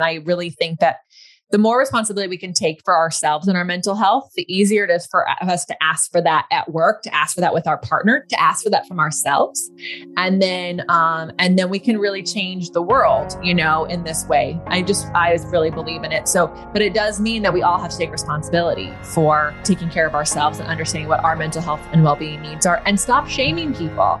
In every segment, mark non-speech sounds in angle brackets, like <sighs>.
I really think that the more responsibility we can take for ourselves and our mental health, the easier it is for us to ask for that at work, to ask for that with our partner, to ask for that from ourselves. And then, um, and then we can really change the world, you know, in this way. I just, I just really believe in it. So, but it does mean that we all have to take responsibility for taking care of ourselves and understanding what our mental health and well being needs are and stop shaming people.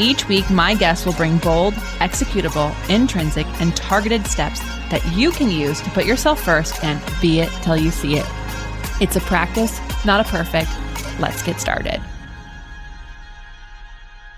Each week, my guests will bring bold, executable, intrinsic, and targeted steps that you can use to put yourself first and be it till you see it. It's a practice, not a perfect. Let's get started.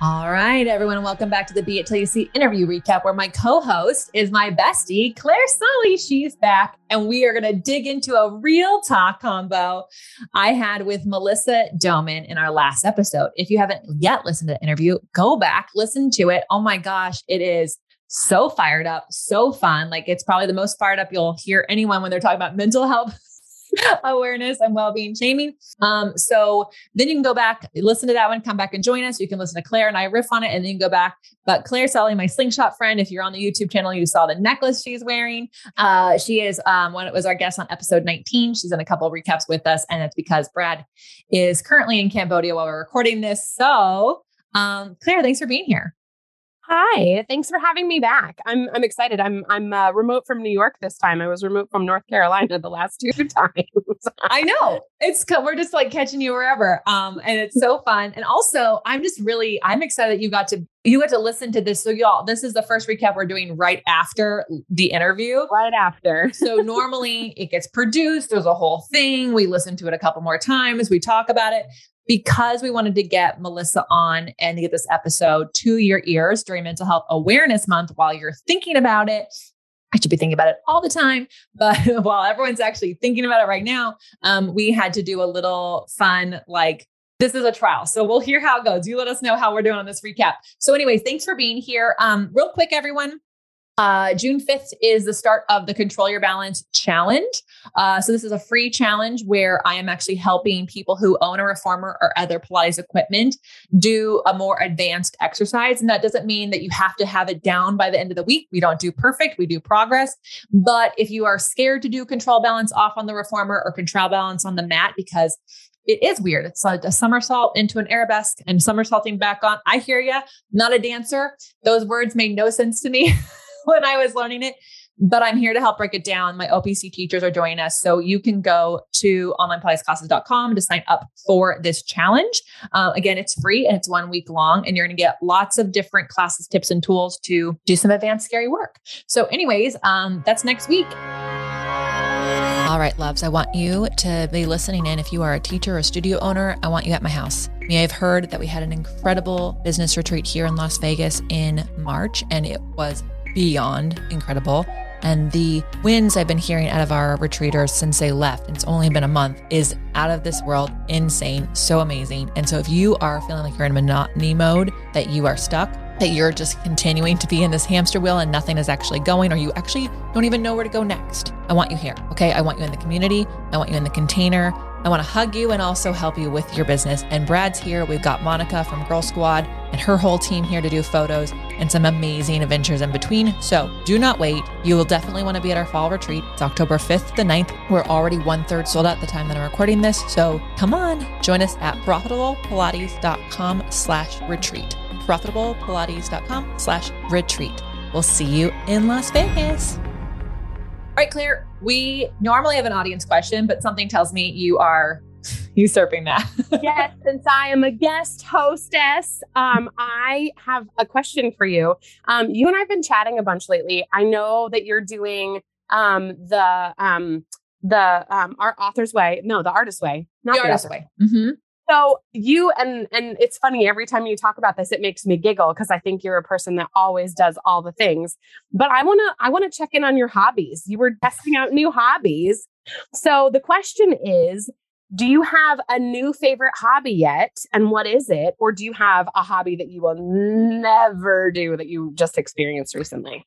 All right, everyone, welcome back to the Be It Till You See interview recap, where my co host is my bestie, Clare Sully. She's back, and we are going to dig into a real talk combo I had with Melissa Doman in our last episode. If you haven't yet listened to the interview, go back, listen to it. Oh my gosh, it is so fired up, so fun. Like it's probably the most fired up you'll hear anyone when they're talking about mental health <laughs> awareness and well-being shaming. Um, so then you can go back, listen to that one, come back and join us. You can listen to Clare and I riff on it and then go back. But Clare Sully, my slingshot friend, if you're on the YouTube channel, you saw the necklace she's wearing. Uh, she is um, when it was our guest on episode 19. She's in a couple recaps with us, and it's because Brad is currently in Cambodia while we're recording this. So um, Clare, thanks for being here. Hi, thanks for having me back. I'm I'm excited. I'm I'm uh, remote from New York this time. I was remote from North Carolina the last two <laughs> times. I know it's we're just like catching you wherever, um, and it's so fun. And also, I'm just really I'm excited that you got to you got to listen to this. So y'all, this is the first recap we're doing right after the interview. Right after. so normally it gets produced. There's a whole thing. We listen to it a couple more times. We talk about it because we wanted to get Melissa on and get this episode to your ears during Mental Health Awareness Month while you're thinking about it. I should be thinking about it all the time, <laughs> but while everyone's actually thinking about it right now, um, we had to do a little fun, like, this is a trial. So we'll hear how it goes. You let us know how we're doing on this recap. So, anyways, thanks for being here. Um, real quick, everyone. Uh, June 5th is the start of the Control Your Balance Challenge. Uh, so, this is a free challenge where I am actually helping people who own a reformer or other Pilates equipment do a more advanced exercise. And that doesn't mean that you have to have it down by the end of the week. We don't do perfect, we do progress. But if you are scared to do control balance off on the reformer or control balance on the mat because it is weird. It's like a somersault into an arabesque and somersaulting back on. I hear you. Not a dancer. Those words made no sense to me. <laughs> when I was learning it. But I'm here to help break it down. My OPC teachers are joining us. So you can go to onlinepilatesclasses.com to sign up for this challenge. Uh, again, it's free and it's one week long, and you're going to get lots of different classes, tips, and tools to do some advanced scary work. So, anyways, um, that's next week. All right, loves, I want you to be listening in. If you are a teacher or studio owner, I want you at my house. You may have heard that we had an incredible business retreat here in Las Vegas in March, and it was beyond incredible. And the wins I've been hearing out of our retreaters since they left, it's only been a month, is out of this world, insane, so amazing. And so if you are feeling like you're in monotony mode, that you are stuck, that you're just continuing to be in this hamster wheel and nothing is actually going, or you actually don't even know where to go next, I want you here. Okay. I want you in the community. I want you in the container. I want to hug you and also help you with your business. And Brad's here. We've got Monica from Girl Squad and her whole team here to do photos and some amazing adventures in between. So do not wait. You will definitely want to be at our fall retreat. It's October 5th to 9th. We're already one third sold out the time that I'm recording this. So come on, join us at profitablepilates.com slash retreat. profitablepilates.com slash retreat. We'll see you in Las Vegas. All right, Clare, we normally have an audience question, but something tells me you are <laughs> usurping that. <laughs> yes, since I am a guest hostess, um, I have a question for you. Um, you and I have been chatting a bunch lately. I know that you're doing um, the um, the um, our author's way, no, the artist way, not the, the artist way. Mm-hmm. So you and and it's funny every time you talk about this, it makes me giggle because I think you're a person that always does all the things. But I wanna I wanna check in on your hobbies. You were testing out new hobbies. So the question is, do you have a new favorite hobby yet? And what is it? Or do you have a hobby that you will never do that you just experienced recently?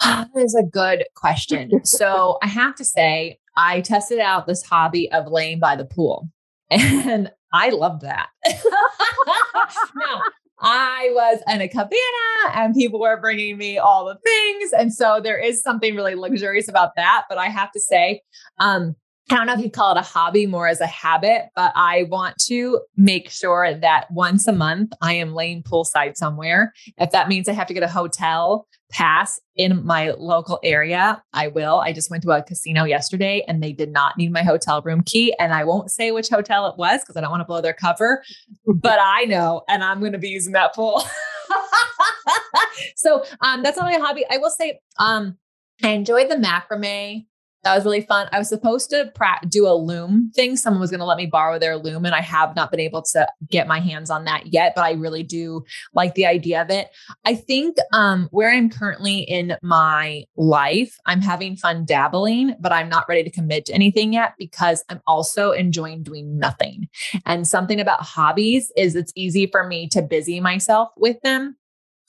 <sighs> That is a good question. so I have to say, I tested out this hobby of laying by the pool <laughs> and I loved that. <laughs> now, I was in a cabana and people were bringing me all the things. And so there is something really luxurious about that. But I have to say, um, I don't know if you call it a hobby more as a habit, but I want to make sure that once a month I am laying poolside somewhere. If that means I have to get a hotel pass in my local area, I will. I just went to a casino yesterday and they did not need my hotel room key. And I won't say which hotel it was because I don't want to blow their cover, <laughs> but I know and I'm going to be using that pool. <laughs> so um, that's not my hobby. I will say um, I enjoyed the macrame that was really fun. I was supposed to do a loom thing. Someone was going to let me borrow their loom, and I have not been able to get my hands on that yet. But I really do like the idea of it. I think um, where I'm currently in my life, I'm having fun dabbling, but I'm not ready to commit to anything yet because I'm also enjoying doing nothing. And something about hobbies is it's easy for me to busy myself with them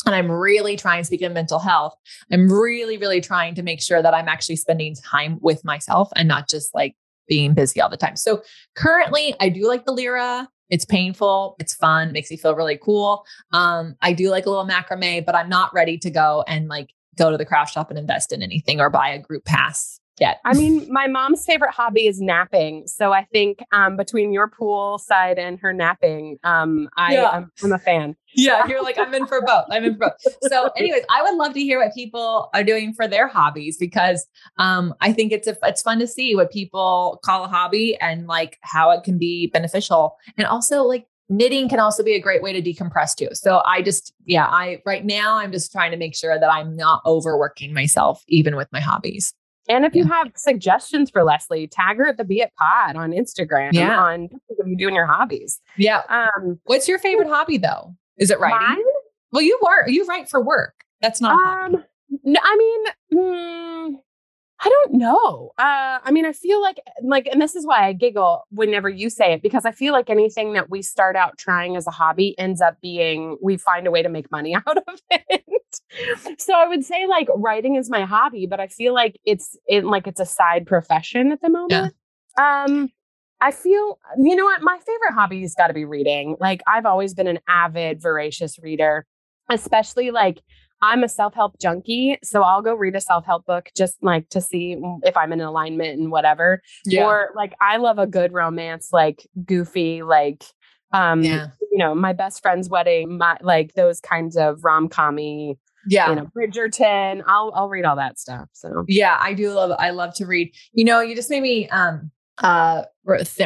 and I'm really trying, speaking of mental health, I'm really, really trying to make sure that I'm actually spending time with myself and not just like being busy all the time. So currently, I do like the Lyra. It's painful, it's fun, makes me feel really cool. Um, I do like a little macrame, but I'm not ready to go and like go to the craft shop and invest in anything or buy a group pass yet. I mean, my mom's favorite hobby is napping. So I think um, between your pool side and her napping, um, I, yeah. I'm, I'm, a fan. Yeah, you're like, I'm in for both. I'm in for both. So, anyways, I would love to hear what people are doing for their hobbies because um, I think it's a, it's fun to see what people call a hobby and like how it can be beneficial. And also like knitting can also be a great way to decompress too. So I just, yeah, I right now I'm just trying to make sure that I'm not overworking myself even with my hobbies. And if yeah. you have suggestions for Lesley, tag her at the Be It Pod on Instagram yeah. on what you doing your hobbies. Yeah. Um, What's your favorite hobby though? Is it writing? Mine? Well, you are you write for work. That's not. Um, no, I mean, mm, I don't know. Uh, I mean, I feel like like, and this is why I giggle whenever you say it because I feel like anything that we start out trying as a hobby ends up being we find a way to make money <laughs> out of it. so I would say like writing is my hobby, but I feel like it's it like it's a side profession at the moment. Yeah. Um, I feel you know what my favorite hobby has got to be reading. Like I've always been an avid, voracious reader, especially like I'm a self help junkie. So I'll go read a self help book just like to see if I'm in alignment and whatever. Yeah. Or like I love a good romance, like goofy, like, um, yeah. you know, my best friend's wedding, my, like those kinds of rom commy. Yeah. You know, Bridgerton. I'll I'll read all that stuff. So yeah, I do love I love to read. You know, you just made me um uh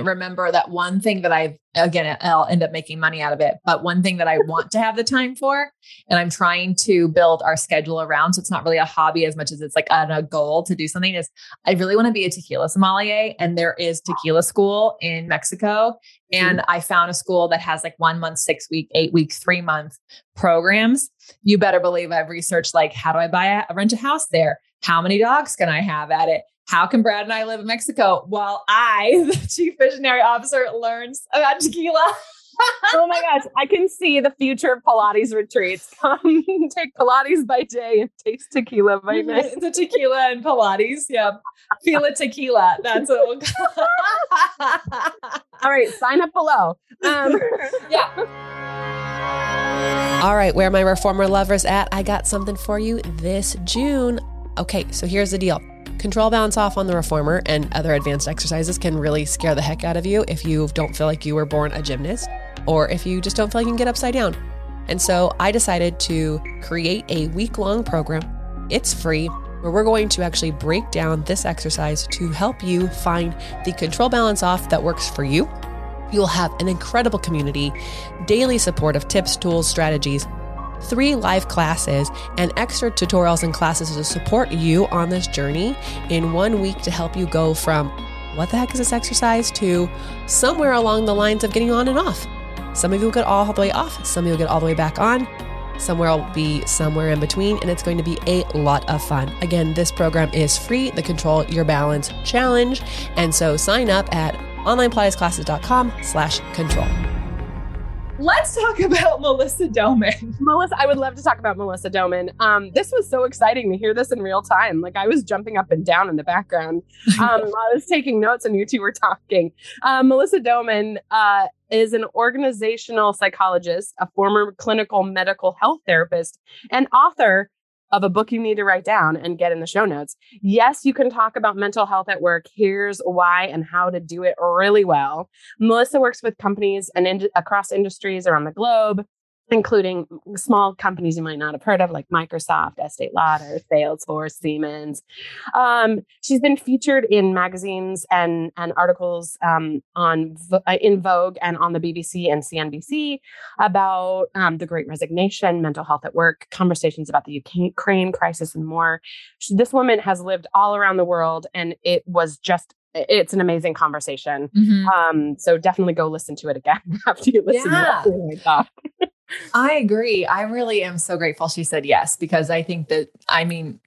remember that one thing that I've again I'll end up making money out of it but one thing that I want to have the time for and I'm trying to build our schedule around so it's not really a hobby as much as it's like a, a goal to do something is I really want to be a tequila sommelier and there is tequila school in Mexico and mm-hmm. I found a school that has like 1 month 6 week 8 week 3 month programs. You better believe I've researched like how do I buy a, rent a house there? How many dogs can I have at it how can Brad and I live in Mexico while I, <laughs> the chief visionary officer, learns about tequila? <laughs> oh my gosh, I can see the future of Pilates retreats. <laughs> Come take Pilates by day and taste tequila by mm-hmm. night. the tequila and Pilates. Yeah. Feel it tequila. That's what we'll call All right, sign up below. Um, yeah. All right, where my reformer lovers at? I got something for you this June. Okay, so here's the deal. Control balance off on the reformer and other advanced exercises can really scare the heck out of you if you don't feel like you were born a gymnast or if you just don't feel like you can get upside down. And so I decided to create a week long program. It's free where we're going to actually break down this exercise to help you find the control balance off that works for you. You'll have an incredible community, daily support of tips, tools, strategies, three live classes, and extra tutorials and classes to support you on this journey in one week to help you go from what the heck is this exercise to somewhere along the lines of getting on and off. Some of you will get all the way off, some of you will get all the way back on. Somewhere will be somewhere in between, and it's going to be a lot of fun. Again, this program is free, the Control Your Balance Challenge. And so sign up at onlinepilatesclasses.com slash control. Let's talk about Melissa Doman. Melissa, I would love to talk about Melissa Doman. Um, this was so exciting to hear this in real time. Like I was jumping up and down in the background. <laughs> Um, I was taking notes and you two were talking. Um, Melissa Doman uh, is an organizational psychologist, a former clinical medical health therapist, and author of a book you need to write down and get in the show notes. Yes, you can talk about mental health at work. Here's why and how to do it really well. Melissa works with companies and in- across industries around the globe including small companies you might not have heard of, like Microsoft, Estee Lauder, Salesforce, Siemens. Um, she's been featured in magazines and and articles um, on uh, in Vogue and on the BBC and CNBC about um, the Great Resignation, mental health at work, conversations about the Ukraine crisis, and more. She, this woman has lived all around the world, and it was just it's an amazing conversation. Mm-hmm. Um, so definitely go listen to it again <laughs> after you listen yeah. to my talk. <laughs> I agree. I really am so grateful she said yes because I think that, I mean,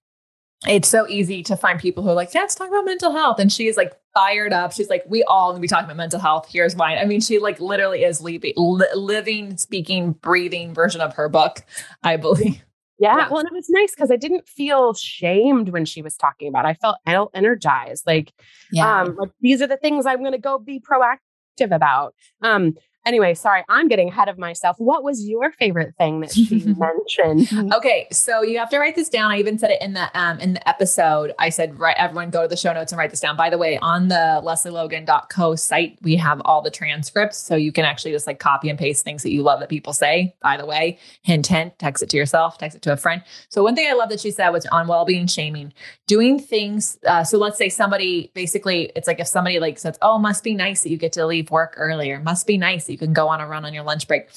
it's so easy to find people who are like, yeah, let's talk about mental health. And she's like fired up. She's like, we all need to be talking about mental health. Here's mine. I mean, she like literally is li- living, speaking, breathing version of her book, I believe. Yeah. yeah. Well, and it was nice because I didn't feel shamed when she was talking about. It. I felt energized. Like, yeah. um, like these are the things I'm going to go be proactive about. Um, Anyway, sorry, I'm getting ahead of myself. What was your favorite thing that she <laughs> mentioned? <laughs> Okay, so you have to write this down. I even said it in the um in the episode. I said, right, everyone go to the show notes and write this down. By the way, on the lesleylogan.co site, we have all the transcripts. So you can actually just like copy and paste things that you love that people say. By the way, hint, hint, text it to yourself, text it to a friend. So one thing I love that she said was on well-being shaming, doing things. Uh, so let's say somebody basically, it's like if somebody like says, Oh, must be nice that you get to leave work earlier. Must be nice you can go on a run on your lunch break.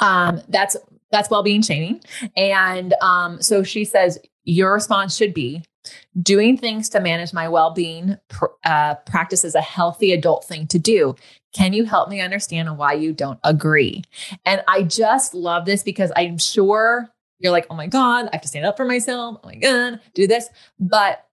Um, that's that's well-being shaming. And um, so she says your response should be doing things to manage my well-being pr- uh, practice is a healthy adult thing to do. Can you help me understand why you don't agree? And I just love this because I'm sure you're like, oh my God, I have to stand up for myself. Oh my God, do this. But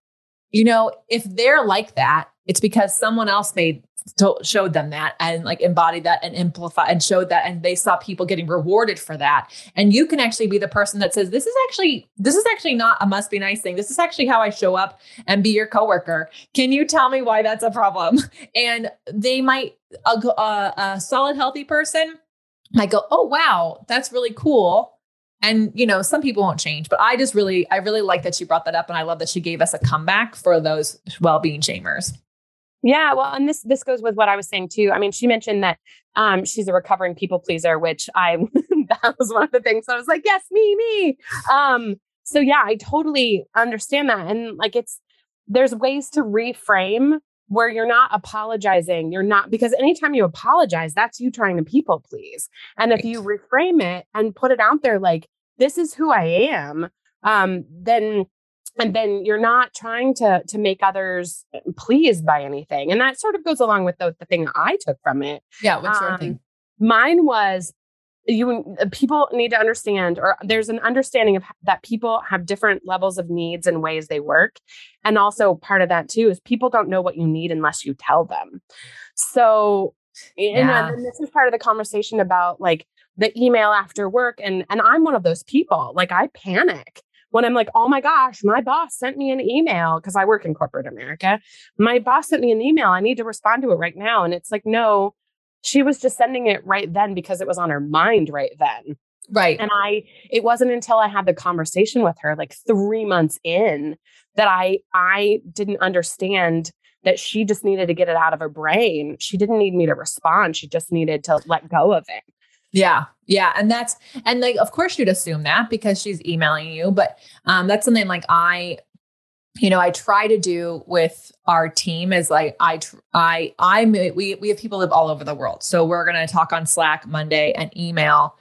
you know, if they're like that, it's because someone else made told, showed them that and like embodied that and amplified and showed that and they saw people getting rewarded for that. And you can actually be the person that says this is actually this is actually not a must be nice thing. This is actually how i show up and be your coworker. Can you tell me why that's a problem? <laughs> And they might a, a, a solid healthy person might go oh wow that's really cool. And you know some people won't change but i just really i really like that she brought that up and i love that she gave us a comeback for those well-being shamers yeah, well, and this this goes with what I was saying too. I mean, she mentioned that um, she's a recovering people pleaser, which I <laughs> that was one of the things I was like, yes, me, me. Um, so yeah, I totally understand that, and like it's there's ways to reframe where you're not apologizing. You're not because anytime you apologize, that's you trying to people please. And if you reframe it and put it out there like this is who I am, um, then and then you're not trying to to make others uh, pleased by anything. And that sort of goes along with the, the thing i took from it. Yeah what's um, your thing? mine was you uh, people need to understand or there's an understanding of that people have different levels of needs and ways they work. And also part of that too is people don't know what you need unless you tell them. So yeah. and this is part of the conversation about like the email after work and and I'm one of those people. Like I panic when I'm like, oh my gosh, my boss sent me an email because I work in corporate America. My boss sent me an email. I need to respond to it right now. And it's like, no, she was just sending it right then because it was on her mind right then. Right. And I, it wasn't until I had the conversation with her like three months in that I, I didn't understand that she just needed to get it out of her brain. She didn't need me to respond. She just needed to let go of it. Yeah. Yeah. And that's, and like, of course you'd assume that because she's emailing you, but um, that's something like I, you know, I try to do with our team is like, I, I, I, we, we have people live all over the world. So we're going to talk on Slack Monday and email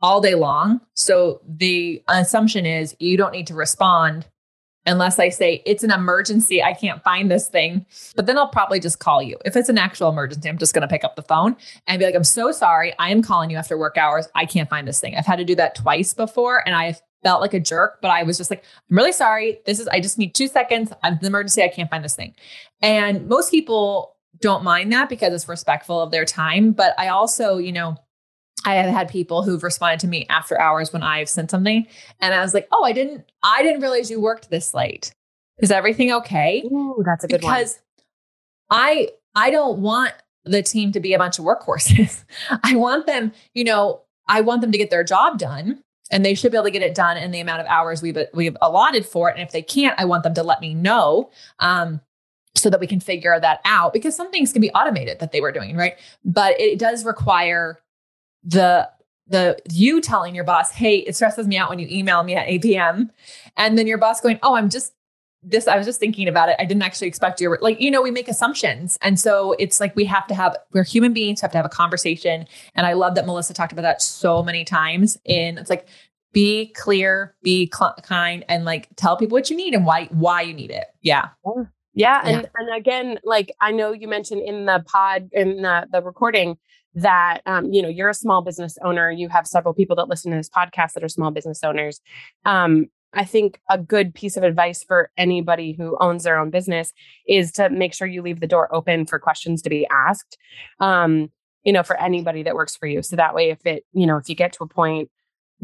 all day long. So the assumption is you don't need to respond unless I say it's an emergency. I can't find this thing. But then I'll probably just call you. If it's an actual emergency, I'm just going to pick up the phone and be like, I'm so sorry. I am calling you after work hours. I can't find this thing. I've had to do that twice before and I felt like a jerk, but I was just like, I'm really sorry. This is, I just need two seconds. I'm an emergency. I can't find this thing. And most people don't mind that because it's respectful of their time. But I also, you know, I have had people who've responded to me after hours when I've sent something and I was like, "Oh, I didn't I didn't realize you worked this late. Is everything okay?" Ooh, that's a good one. because one. I I don't want the team to be a bunch of workhorses. <laughs> I want them, you know, I want them to get their job done and they should be able to get it done in the amount of hours we've we've allotted for it. And if they can't, I want them to let me know. Um, so that we can figure that out because some things can be automated that they were doing, right? But it does require the the you telling your boss, hey, it stresses me out when you email me at 8 p.m. And then your boss going, oh, I'm just this, I was just thinking about it. I didn't actually expect you. Like, you know, we make assumptions. And so it's like we have to have, we're human beings, have to have a conversation. And I love that Melissa talked about that so many times. In it's like, be clear, be cl- kind, and like tell people what you need and why why you need it. Yeah. Yeah. Yeah. And, and again, like I know you mentioned in the pod in the, the recording that um, you know you're a small business owner you have several people that listen to this podcast that are small business owners. Um, i think a good piece of advice for anybody who owns their own business is to make sure you leave the door open for questions to be asked um, you know for anybody that works for you. So that way if it you know if you get to a point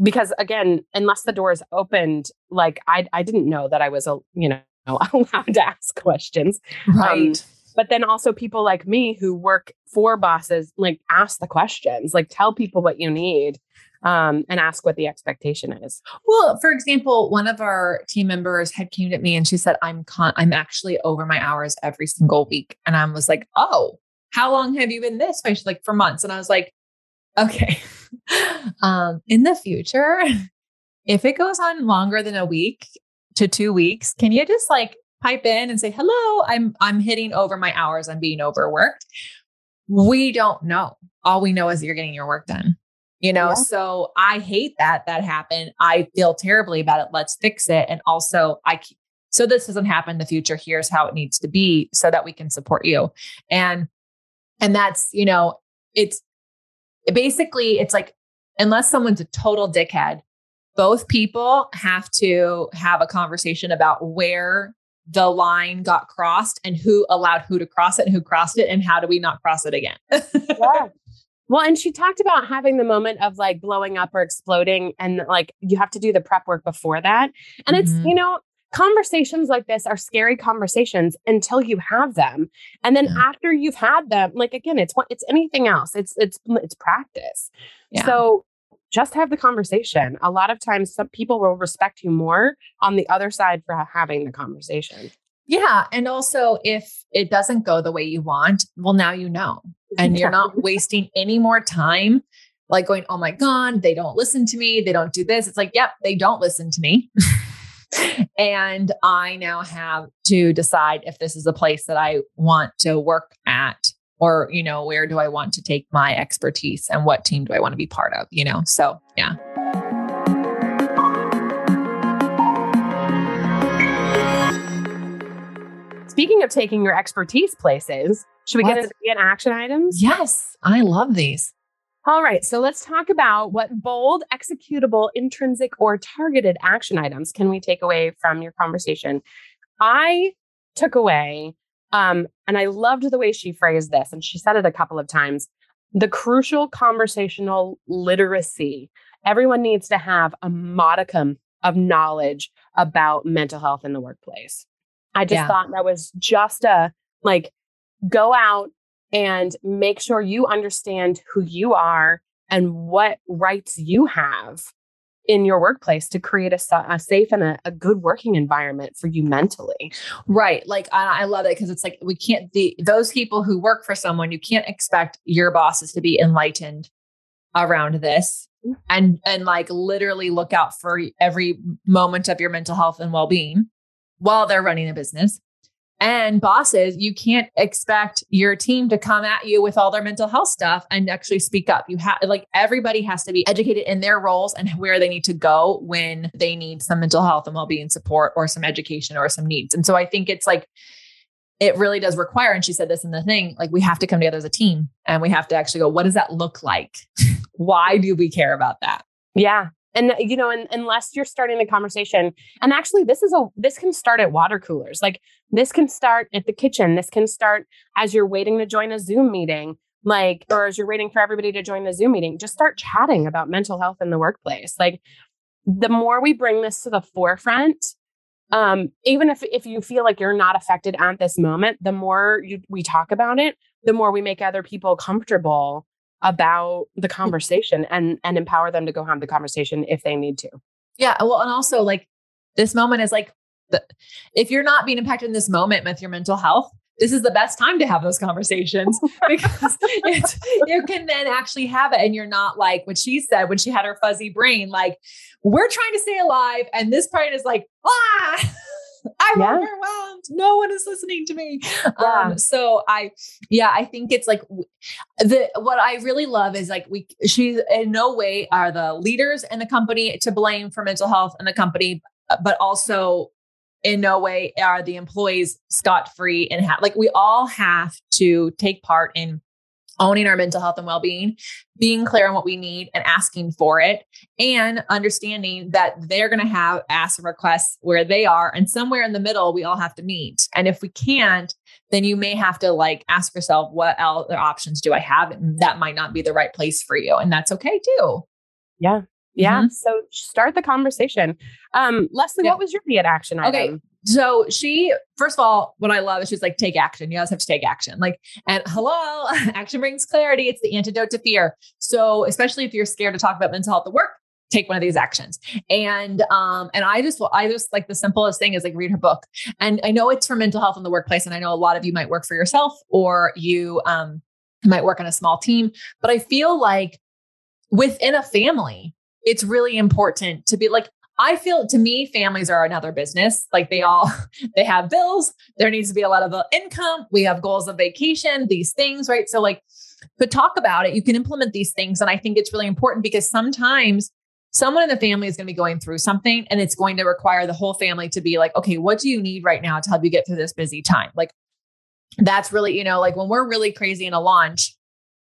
because again unless the door is opened like i i didn't know that i was a you know <laughs> allowed to ask questions. Um, right but then also people like me who work for bosses like ask the questions like tell people what you need um, and ask what the expectation is. Well for example one of our team members had came to me and she said i'm con- i'm actually over my hours every single week. And i was like oh how long have you been this way? She's like for months. And i was like okay. <laughs> Um, in the future <laughs> if it goes on longer than a week to two weeks can you just like pipe in and say, hello, I'm, I'm hitting over my hours. I'm being overworked. We don't know. All we know is that you're getting your work done. You know, yeah. so I hate that that happened. I feel terribly about it. Let's fix it. And also, I so this doesn't happen in the future. Here's how it needs to be so that we can support you. And and that's, you know, it's basically it's like unless someone's a total dickhead, both people have to have a conversation about where the line got crossed and who allowed who to cross it and who crossed it and how do we not cross it again. yeah. <laughs> Well, and she talked about having the moment of like blowing up or exploding and like you have to do the prep work before that. And mm-hmm. it's, you know, conversations like this are scary conversations until you have them. And then yeah. after you've had them, like again, it's what it's anything else. It's it's it's practice. Yeah. So just have the conversation. A lot of times, some people will respect you more on the other side for having the conversation. Yeah. And also, if it doesn't go the way you want, well, now you know, and you're not <laughs> wasting any more time like going, oh my God, they don't listen to me. They don't do this. It's like, yep, they don't listen to me. <laughs> and I now have to decide if this is a place that I want to work at or you know where do i want to take my expertise and what team do i want to be part of you know so yeah speaking of taking your expertise places should we what? get into get action items yes i love these all right, so let's talk about what bold, executable, intrinsic, or targeted action items can we take away from your conversation? I took away um, and I loved the way she phrased this, and she said it a couple of times. The crucial conversational literacy. Everyone needs to have a modicum of knowledge about mental health in the workplace. I just yeah. thought that was just a like go out and make sure you understand who you are and what rights you have in your workplace to create a, a safe and a, a, good working environment for you mentally. Right. Like I, I love it because it's like we can't the those people who work for someone you can't expect your bosses to be enlightened around this mm. and and like literally look out for every moment of your mental health and well-being while they're running a business. And bosses, you can't expect your team to come at you with all their mental health stuff and actually speak up. You have like everybody has to be educated in their roles and where they need to go when they need some mental health and well-being support or some education or some needs. And so I think it's like it really does require, and she said this in the thing, like we have to come together as a team and we have to actually go, what does that look like? <laughs> Why do we care about that? Yeah. And you know, and, unless you're starting the conversation, and actually, this is a this can start at water coolers. Like this can start at the kitchen. This can start as you're waiting to join a Zoom meeting, like or as you're waiting for everybody to join the Zoom meeting. Just start chatting about mental health in the workplace. Like the more we bring this to the forefront, um, even if if you feel like you're not affected at this moment, the more you, we talk about it, the more we make other people comfortable about the conversation and and empower them to go have the conversation if they need to. Yeah, well, and also like this moment is like the, if you're not being impacted in this moment with your mental health, this is the best time to have those conversations <laughs> because you can then actually have it and you're not like what she said when she had her fuzzy brain like we're trying to stay alive and this brain is like ah I'm yeah. overwhelmed. No one is listening to me. Yeah. Um, so I, yeah, I think it's like the what I really love is like we she in no way are the leaders in the company to blame for mental health in the company, but also in no way are the employees scot free and have like we all have to take part in owning our mental health and well-being being clear on what we need and asking for it and understanding that they're going to have ask requests where they are and somewhere in the middle we all have to meet and if we can't then you may have to like ask yourself what other options do i have that might not be the right place for you and that's okay too yeah yeah. Mm-hmm. So start the conversation. Um, Lesley, yeah. what was your be it action item? Okay. So she, first of all, what I love is she's like, take action. You guys have to take action. Like, and hello, <laughs> action brings clarity. It's the antidote to fear. So especially if you're scared to talk about mental health at work, take one of these actions. And um, and I just I just like the simplest thing is like read her book. And I know it's for mental health in the workplace. And I know a lot of you might work for yourself or you um might work on a small team, but I feel like within a family, it's really important to be like, I feel to me, families are another business. Like they all, <laughs> they have bills. There needs to be a lot of uh, income. We have goals of vacation, these things, right? So like, but talk about it. You can implement these things. And I think it's really important because sometimes someone in the family is going to be going through something and it's going to require the whole family to be like, okay, what do you need right now to help you get through this busy time? Like that's really, you know, like when we're really crazy in a launch,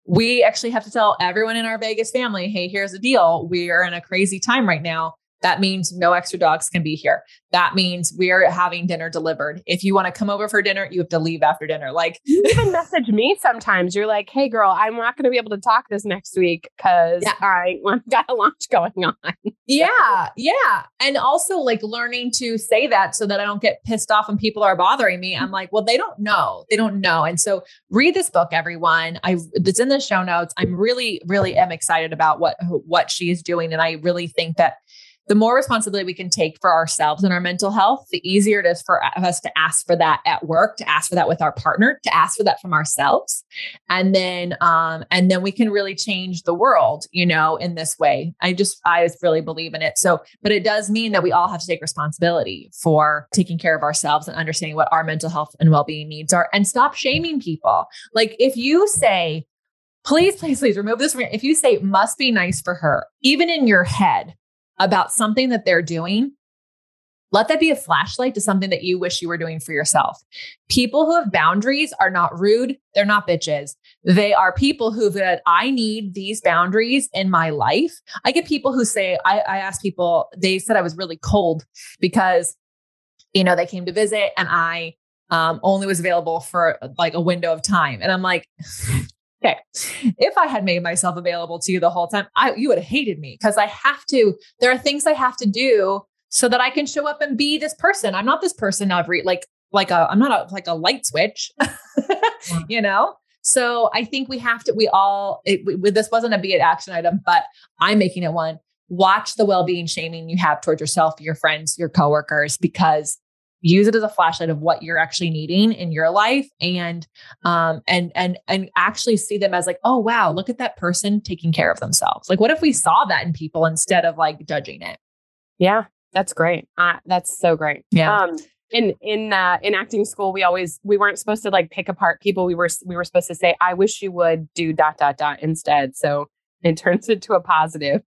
we actually have to tell everyone in our Vegas family, hey, here's the deal. We are in a crazy time right now. That means no extra dogs can be here. That means we're having dinner delivered. If you want to come over for dinner, you have to leave after dinner. Like you <laughs> even message me sometimes. You're like, "Hey, girl, I'm not going to be able to talk this next week because yeah. I got a launch going on." <laughs> yeah, yeah, and also like learning to say that so that I don't get pissed off when people are bothering me. I'm like, well, they don't know. They don't know. And so read this book, everyone. I it's in the show notes. I'm really, really am excited about what what she is doing, and I really think that the more responsibility we can take for ourselves and our mental health, the easier it is for us to ask for that at work, to ask for that with our partner, to ask for that from ourselves. And then, um, and then we can really change the world, you know, in this way. I just, I just really believe in it. So, but it does mean that we all have to take responsibility for taking care of ourselves and understanding what our mental health and well-being needs are and stop shaming people. Like if you say, please, please, please remove this from if you say must be nice for her, even in your head, about something that they're doing, let that be a flashlight to something that you wish you were doing for yourself. People who have boundaries are not rude. They're not bitches. They are people who've said, I need these boundaries in my life. I get people who say, I, I ask people, they said I was really cold because, you know, they came to visit and I um, only was available for like a window of time. And I'm like, Okay. If I had made myself available to you the whole time, I you would have hated me because I have to, there are things I have to do so that I can show up and be this person. I'm not this person every like like a I'm not a like a light switch. Mm. <laughs> you know? So I think we have to we all it, we, this wasn't a be it action item, but I'm making it one. Watch the well-being shaming you have towards yourself, your friends, your coworkers because use it as a flashlight of what you're actually needing in your life and um and and and actually see them as like oh wow look at that person taking care of themselves like what if we saw that in people instead of like judging it yeah that's great uh, that's so great yeah um in in uh, in acting school, we always we weren't supposed to like pick apart people. We were we were supposed to say, "I wish you would do dot dot dot instead." So it turns <laughs> into a positive.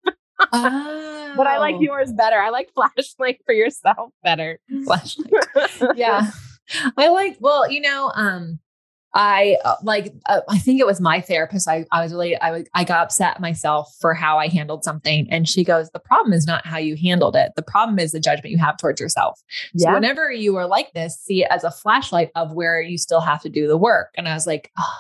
oh. But I like yours better. I like <laughs> flashlight for yourself better. flashlight. <laughs> yeah. I like, well, you know, um, I uh, like, uh, I think it was my therapist. I, I was really, I, was- I got upset myself for how I handled something. And she goes, the problem is not how you handled it. The problem is the judgment you have towards yourself. So Yeah. whenever you are like this, see it as a flashlight of where you still have to do the work. And I was like, oh,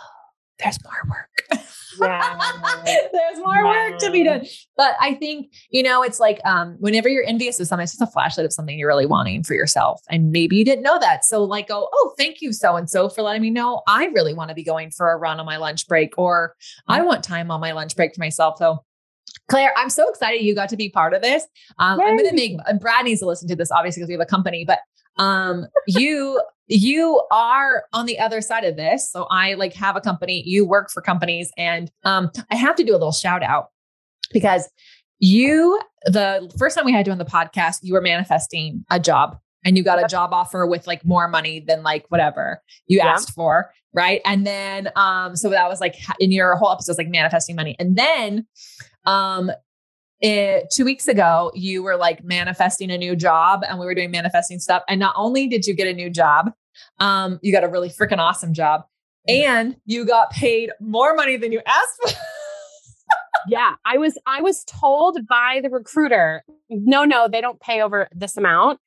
there's more work. <laughs> <laughs> There's more work to be done. But I think, you know, it's like um, whenever you're envious of something, it's just a flashlight of something you're really wanting for yourself. And maybe you didn't know that. So, like, go, oh, thank you, so and so, for letting me know I really want to be going for a run on my lunch break, or I want time on my lunch break for myself. So, Clare, I'm so excited you got to be part of this. Um, I'm going to make, Brad needs to listen to this, obviously, because we have a company, but um, you you are on the other side of this. So I like have a company, you work for companies, and um, I have to do a little shout out because you, the first time we had you on the podcast, you were manifesting a job and you got a job offer with like more money than like whatever you Yeah. asked for. Right. And then, um, so that was like in your whole episode, was like manifesting money. And then, um, it, two weeks ago, you were like manifesting a new job and we were doing manifesting stuff. And not only did you get a new job, um, you got a really freaking awesome job and you got paid more money than you asked for. yeah i was i was told by the recruiter no no they don't pay over this amount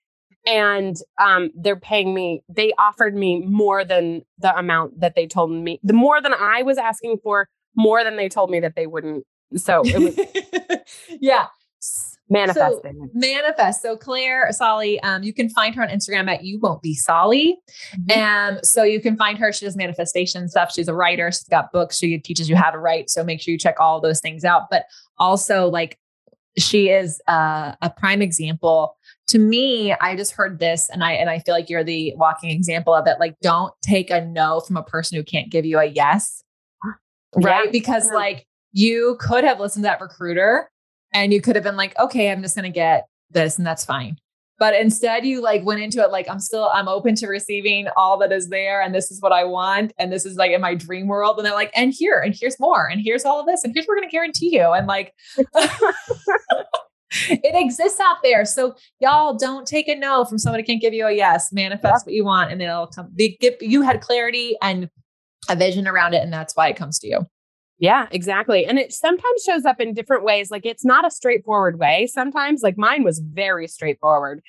and um they're paying me they offered me more than the amount that they told me the more than i was asking for more than they told me that they wouldn't so it was <laughs> yeah. manifesting Manifest. So Clare Solly, um, you can find her on Instagram at you won't be Solly. Um, so you can find her. She does manifestation stuff. She's a writer. She's got books. She teaches you how to write. So make sure you check all those things out. But also, like, she is uh, a prime example. To me, I just heard this, and I and I feel like you're the walking example of it. Like, don't take a no from a person who can't give you a yes, right? Yeah. Because Yeah. like you could have listened to that recruiter, and you could have been like, okay, I'm just gonna get this, and that's fine. But instead, you like went into it like I'm still I'm open to receiving all that is there, and this is what I want, and this is like in my dream world. And they're like, and here, and here's more, and here's all of this, and here's what we're gonna guarantee you, and like. <laughs> it exists out there. So y'all don't take a no from somebody who can't give you a yes. Manifest what you want and it'll come. They give you had clarity and a vision around it, and that's why it comes to you. Yeah, exactly. And it sometimes shows up in different ways. Like it's not a straightforward way. Sometimes, like mine was very straightforward,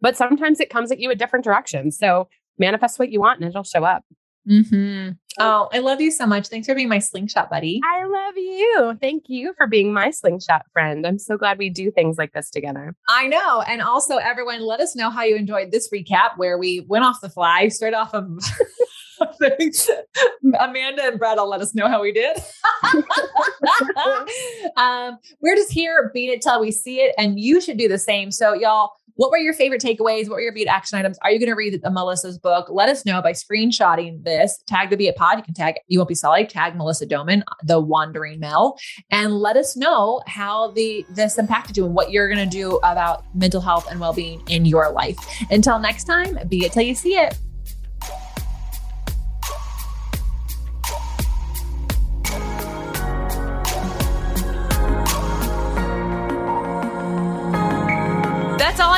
but sometimes it comes at you a different direction. So manifest what you want and it'll show up. Mm-hmm. Oh, I love you so much. Thanks for being my slingshot buddy. I love you. Thank you for being my slingshot friend. I'm so glad we do things like this together. I know. And also, everyone, let us know how you enjoyed this recap where we went off the fly, straight off of. <laughs> <laughs> Amanda and Brad will let us know how we did. <laughs> um, we're just here being it till we see it, and you should do the same. So, y'all, what were your favorite takeaways? What were your Be It action items? Are you going to read Melissa's book? Let us know by screenshotting this. Tag the Be It Pod. You can tag You Won't Be Solid. Tag Melissa Doman, the Wandering Mel, and let us know how the this impacted you and what you're going to do about mental health and well being in your life. Until next time, be it till you see it.